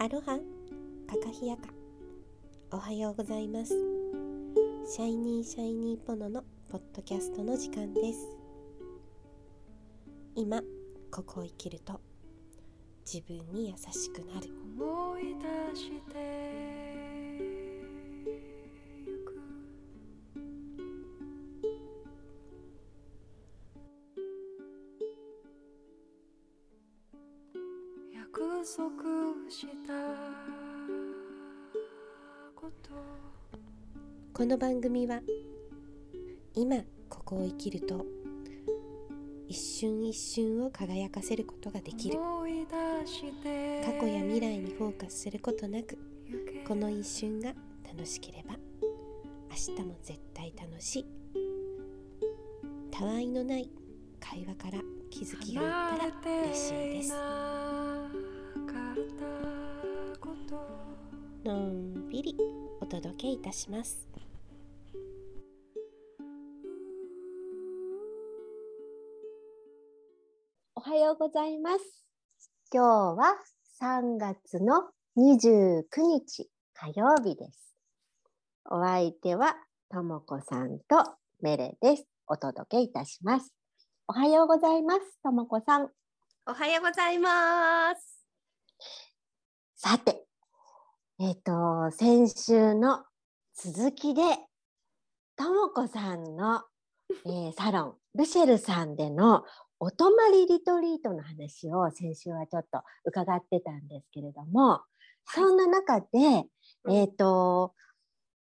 アロハ。カカヒヤカ。おはようございます。シャイニーシャイニーポノのポッドキャストの時間です。今ここを生きると自分に優しくなる。思い出して。束したことこの番組は今ここを生きると一瞬一瞬を輝かせることができる。過去や未来にフォーカスすることなくこの一瞬が楽しければ明日も絶対楽しい。たわいのない会話から気づきがあったら嬉しいです。のんびりお届けいたしますおはようございます。今日は3月の29日火曜日です。お相手はともこさんとメレです。お届けいたします。おはようございます。ともこさん。おはようございますさて、えっ、と、先週の続きで、ともこさんの、えーサロン、ルシェルさんでのお泊まりリトリートの話を先週はちょっと伺ってたんですけれども、そんな中で、うん。えっ、と、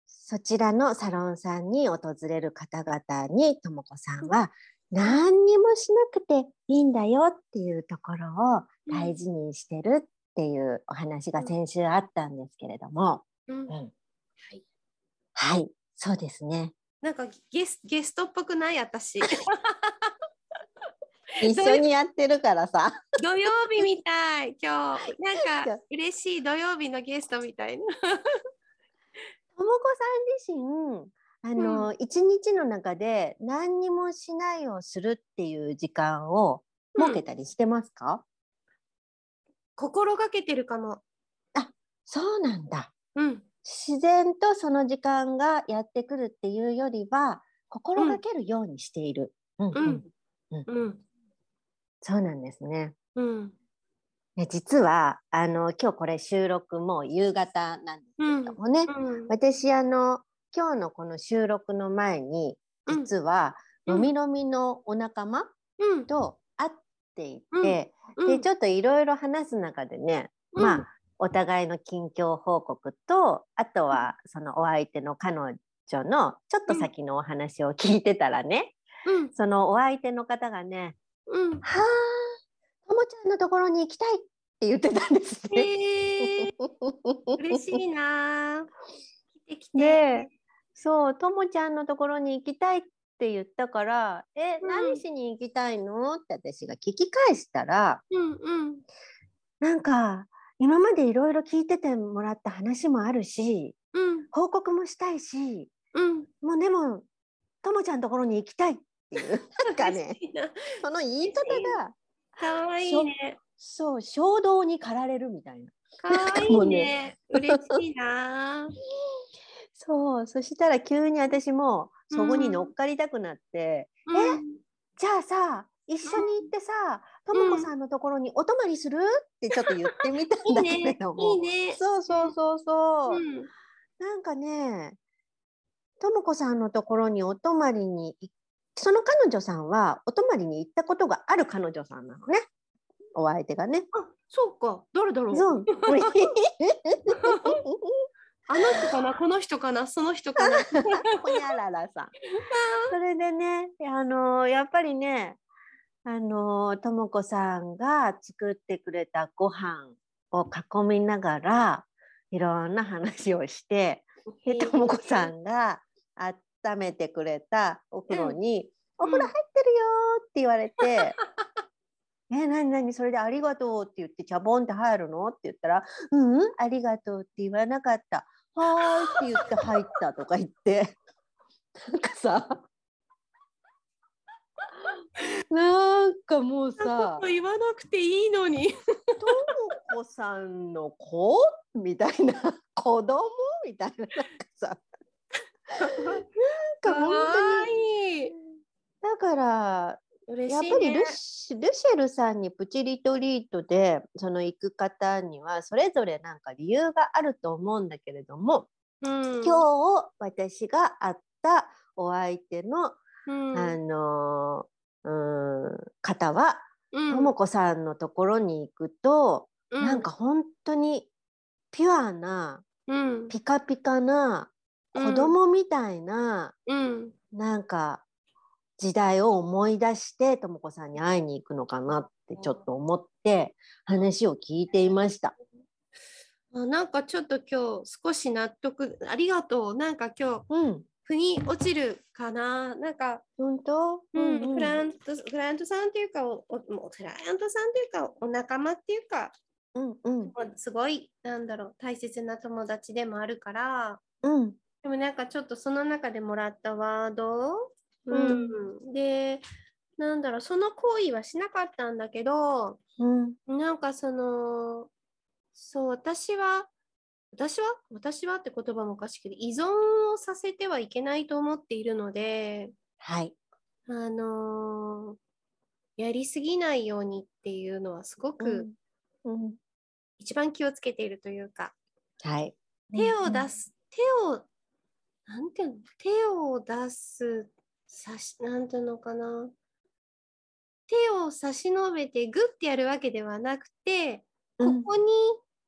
そちらのサロンさんに訪れる方々にともこさんは何にもしなくていいんだよっていうところを大事にしてるっていうお話が先週あったんですけれども、うん。うん。はい。はい、そうですね。なんかゲスゲストっぽくない？私。一緒にやってるからさ。土曜日みたい。今日。なんか嬉しい土曜日のゲストみたいな。ともこさん自身、あの、一日の中で何にもしないをするっていう時間を設けたりしてますか、心がけてるかもそうなんだ。うん。自然とその時間がやってくるっていうよりは、心がけるようにしている。うんううんん。うん。そうなんですね。うん。ね実は、あの、今日これ収録もう夕方なんですけれどもね、うん。私、あの、今日のこの収録の前に、うん。実は、うん。のみのみのお仲間うん。と会っていて、うん。で、ちょっといろいろ話す中でね、うん。まあ、お互いの近況報告と、あとは、そのお相手の彼女のちょっと先のお話を聞いてたらね、うん。そのお相手の方がね、うんはあ、ともちゃんのところに行きたいって言ってたんですね。嬉しいな来て来て。で、そう、ともちゃんのところに行きたいって言ったから、え、うん何しに行きたいの？って私が聞き返したら、うんうん。なんか、今までいろいろ聞いててもらった話もあるし、うん。報告もしたいし、うん。もうでも、ともちゃんのところに行きたいっていう、なんかね、その言い方が、かわいいね。そう、衝動に駆られるみたいな。かわいいね。嬉しいなそう、そしたら急に私もそこにうん乗っかりたくなって、うんじゃあさ、一緒に行ってさ、ともこさんのところにお泊まりする？ってちょっと言ってみたんだけれ いいねども。いいねそうそうそうそう。うんなんかね、ともこさんのところにお泊まりにい、その彼女さんはお泊まりに行ったことがある彼女さんなのね。お相手がね。あそうか誰だろうそう。あの人かなこの人かなその人かなほにゃららさん。それでね、あのやっぱりね、あのともこさんが作ってくれたご飯を囲みながら、いろんな話をして、でともこさんが温めてくれたお風呂に、お風呂入ってるよーって言われて、え、なになにそれでありがとうって言って、チャボンって入るの？って言ったら、うん、うん、ありがとうって言わなかった。はーいって言って入ったとか言って、なんかさ、なんかもうさ、言わなくていいのにともこさんの子？みたいな子供？みたいな。なんかさ。なんか本当に。いい。だからね。やっぱりルシルシェルさんにプチリトリートでその行く方にはそれぞれなんか理由があると思うんだけれども、うん、今日私が会ったお相手の、うん、あのーうん方はうん。とも子さんのところに行くと、うなんか、本当にピュアなうん、ピカピカなうん。子供みたいな、うん、なんか時代を思い出してとも子さんに会いに行くのかなってちょっと思って話を聞いていました。あなんかちょっと今日少し納得ありがとう。なんか今日うん、腑に落ちるかな。なんか、本当、うんクライアントクライアントさんっていうかおおクライアントさんっていうかお仲間っていうかうんうん。すごいなんだろう大切な友達でもあるから。うん。でもなんかちょっとその中でもらったワード、ううん。でなんだろうその行為はしなかったんだけどうん。なんかそのそう私は私は？私は？って言葉もおかしいけど依存をさせてはいけないと思っているのではい。あのーやりすぎないようにっていうのはすごくうん。うん。一番気をつけているというか、はい。手を出す、手をなんていうの？手を出すさしなんていうのかな。手を差し伸べてグッてやるわけではなくて、うん。ここに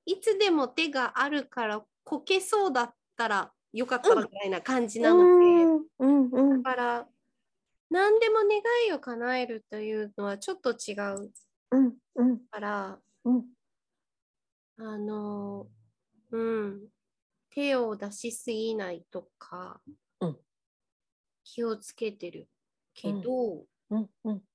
いつでも手があるからこけそうだったらよかったらみたいな感じなので、うん。うん。うん。だから何でも願いを叶えるというのはちょっと違う。うん。うん。からうん。あのうん。手を出しすぎないとか、うん気をつけてるけど、うん。うん。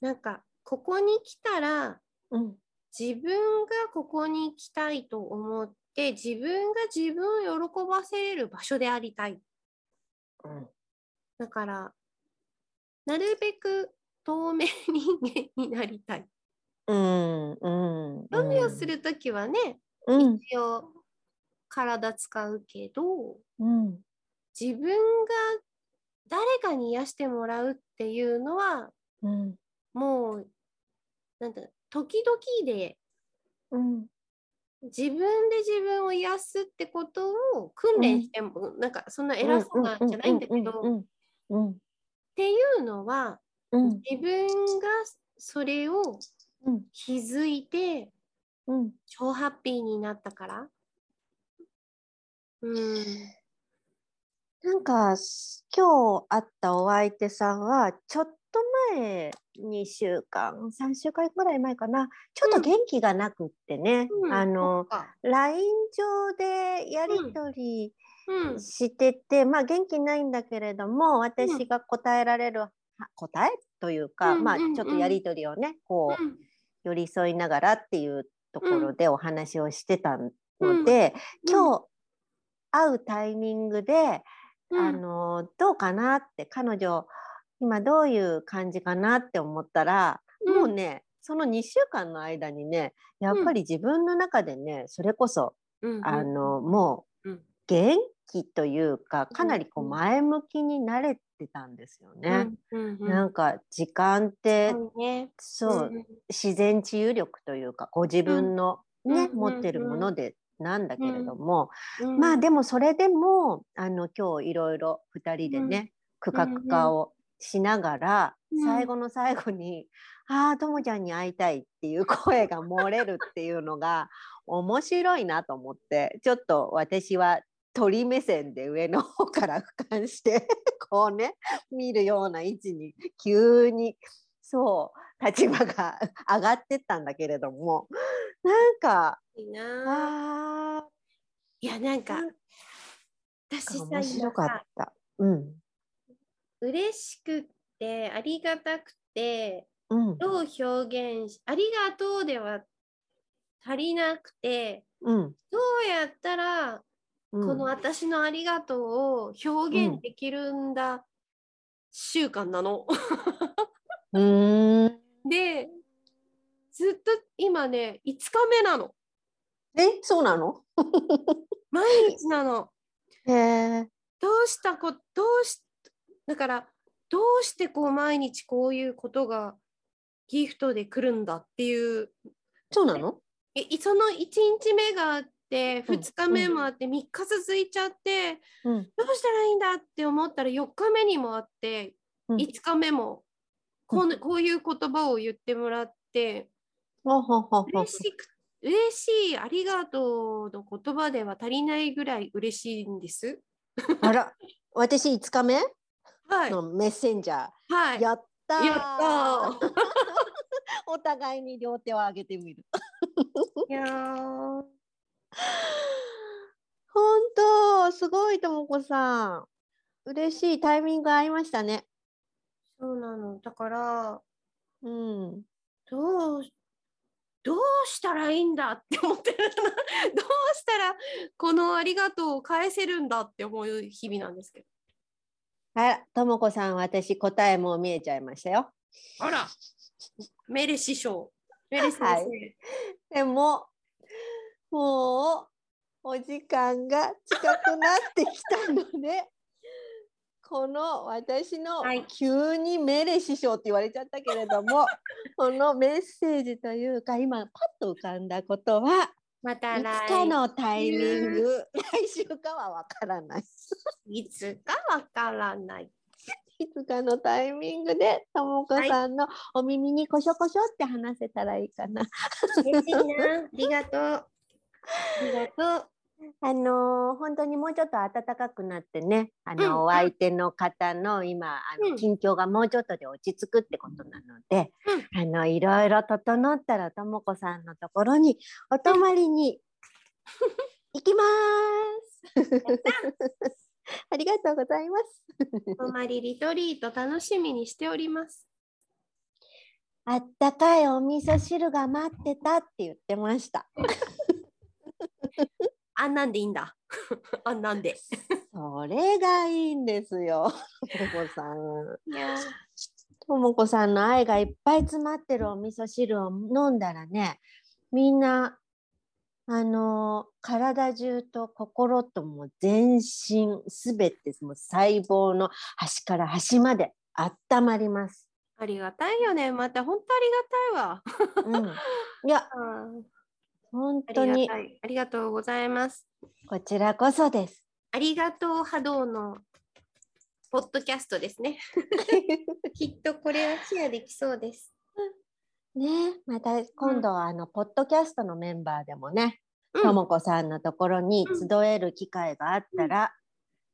なんかここに来たらうん。自分がここに来たいと思って自分が自分を喜ばせれる場所でありたい。うん。だからなるべく透明人間になりたい。うん。うん。旅をするときはね、うん。一応体使うけどうん。自分が誰かに癒してもらうっていうのはうん。もうなんだ時々でうん。自分で自分を癒すってことを訓練しても、なんかそんな偉そうなんじゃないんだけど、っうん。うん。ていうのはうん。自分がそれをうん。気づいてうん。超ハッピーになったから。うん。なんかす今日会ったお相手さんはちょっと前2週間3週間ぐらい前かな。ちょっと元気がなくってね、うん。あのそっか。LINE 上でやり取りうん。してて、まあ元気ないんだけれども私が答えられる、は答えというか、まあうんうん。うんちょっとやり取りをねこううん。寄り添いながらっていうところでお話をしてたのうん。で、うん。今日会うタイミングで、うんあのどうかなって彼女今どういう感じかなって思ったら、うん。もうねその2週間の間にねやっぱり自分の中でねそれこそ、うんあのもううん。元気というかかなりこううん。前向きになれてたんですよね。うん。うんなんか時間って、そうう、自然治癒力というかご自分のね、うん。持ってるものでなんだけれども、うんまあでもそれでもあの今日いろいろ2人でね、区画化をしながら、うん。最後の最後に「ああともちゃんに会いたい」っていう声が漏れるっていうのが面白いなと思ってちょっと私は鳥目線で上の方から俯瞰してこうね見るような位置に急にそう立場が 上がってったんだけれどもなんかいいな。あいやなんか私面白かった。うん。嬉しくってありがたくてうん。どう表現しありがとうでは足りなくてうん。どうやったらうん。この私のありがとうを表現できるんだ、習慣なの？うーんでずっと今ね5日目なの。え、そうなの？毎日なの。へえ。どうしたこどうしだからどうしてこう毎日こういうことがギフトで来るんだっていうそうなの？えいその1日目があってうん2日目もあって3日続いちゃって、うん。どうしたらいいんだって思ったら4日目にもあって、うん5日目もこんこういう言葉を言ってもらって嬉しく嬉しいありがとうの言葉では足りないぐらい嬉しいんです。あら、私5日目？はい、のメッセンジャー。はい、やったーやったー お互いに両手を上げてみる。いやー本当、すごいともこさん。嬉しいタイミング合いましたね。そうなの。だから、うん。どう、どうしたらいいんだって思ってるな。どうしたらこのありがとうを返せるんだって思う日々なんですけど。あら、ともこさん、私答えもう見えちゃいましたよ。あら、メレ師匠。メレ先生。はいでも、もうお時間が近くなってきたので、この私のはい急にメレ師匠って言われちゃったけれども、このメッセージというか、今パッと浮かんだことは、またいつ来かのタイミング、来週かはわからない。いつかわからない。いつかのタイミングで、ともこさんのお耳にこしょこしょって話せたらいいかな。嬉しいな。ありがとう。ありがとう。あのー本当にもうちょっと暖かくなってね、あのーうんお相手の方の今あの、うん近況がもうちょっとで落ち着くってことなので、あのいろいろ整ったらともこさんのところにお泊まりに 行きます。ありがとうございます。おまりリトリート楽しみにしております。あったかいお味噌汁が待ってたって言ってました。あんなんでいいんだ。あんなんで。それがいいんですよ、ともこさん。ともこさんの愛がいっぱい詰まってるお味噌汁を飲んだらねみんなあのー体中と心ともう全身すべてもう細胞の端から端まで温まります。ありがたいよね。また本当ありがたいわ。うん、いや 本あ当に。ありがとうございます。こちらこそです。ありがとう波動のポッドキャストですね。きっとこれはシェアできそうです。ねまた今度はあの、ポッドキャストのメンバーでもねうんともこさんのところにうん集える機会があったら、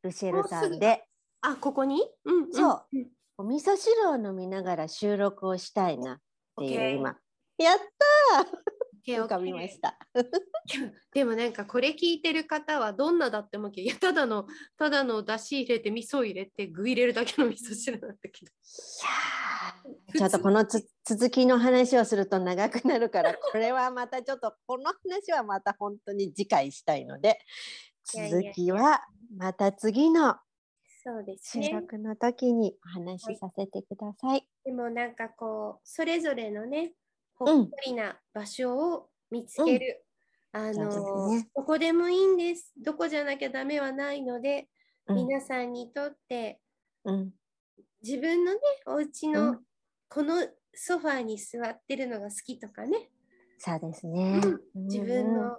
ルシェルさんであ、ここに、うんうん、そううん。お味噌汁を飲みながら収録をしたいなっていう今。やったー OK 浮かびました。でもなんかこれ聞いてる方はどんなだって思うけど、いやただのただのだし入れて味噌入れて具入れるだけの味噌汁なんだけど。ちょっとこのつ続きの話をすると長くなるからこれはまたちょっとこの話はまた本当に次回したいので続きはまた次のそうです収ね。録の時にお話しさせてください。でもなんかこうそれぞれのねほうんっこりな場所を見つける、うですのね。どこでもいいんです。どこじゃなきゃダメはないので、うん。皆さんにとってうん。自分のねお家うのん。このソファーに座ってるのが好きとかね、そうですね。自分の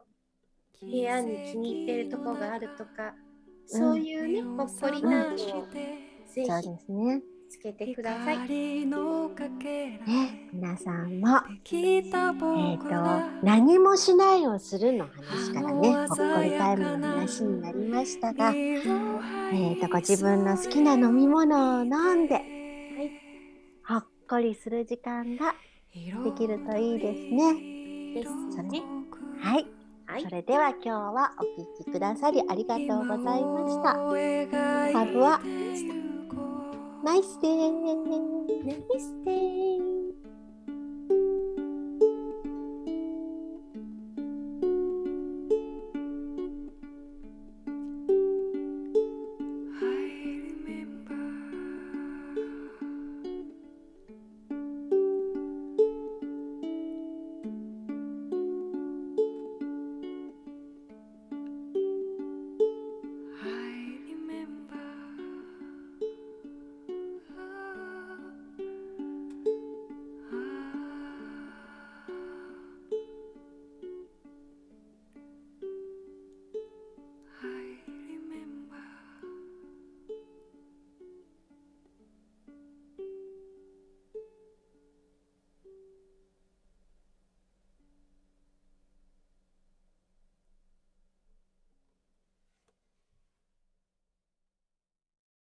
部屋に気に入ってるとこがあるとか、そういうねほっこりなのをぜひ。そうですね。つけてください。ね皆さんもえー、と何もしないをするの話からねほっこりタイムの話になりましたが、えー、とご自分の好きな飲み物を飲んで、ほっこりする時間ができるといいですね。ですね。はい、はいそ。れでは今日はお聞きくださりありがとうございました。たハブはナイスデーナイスデー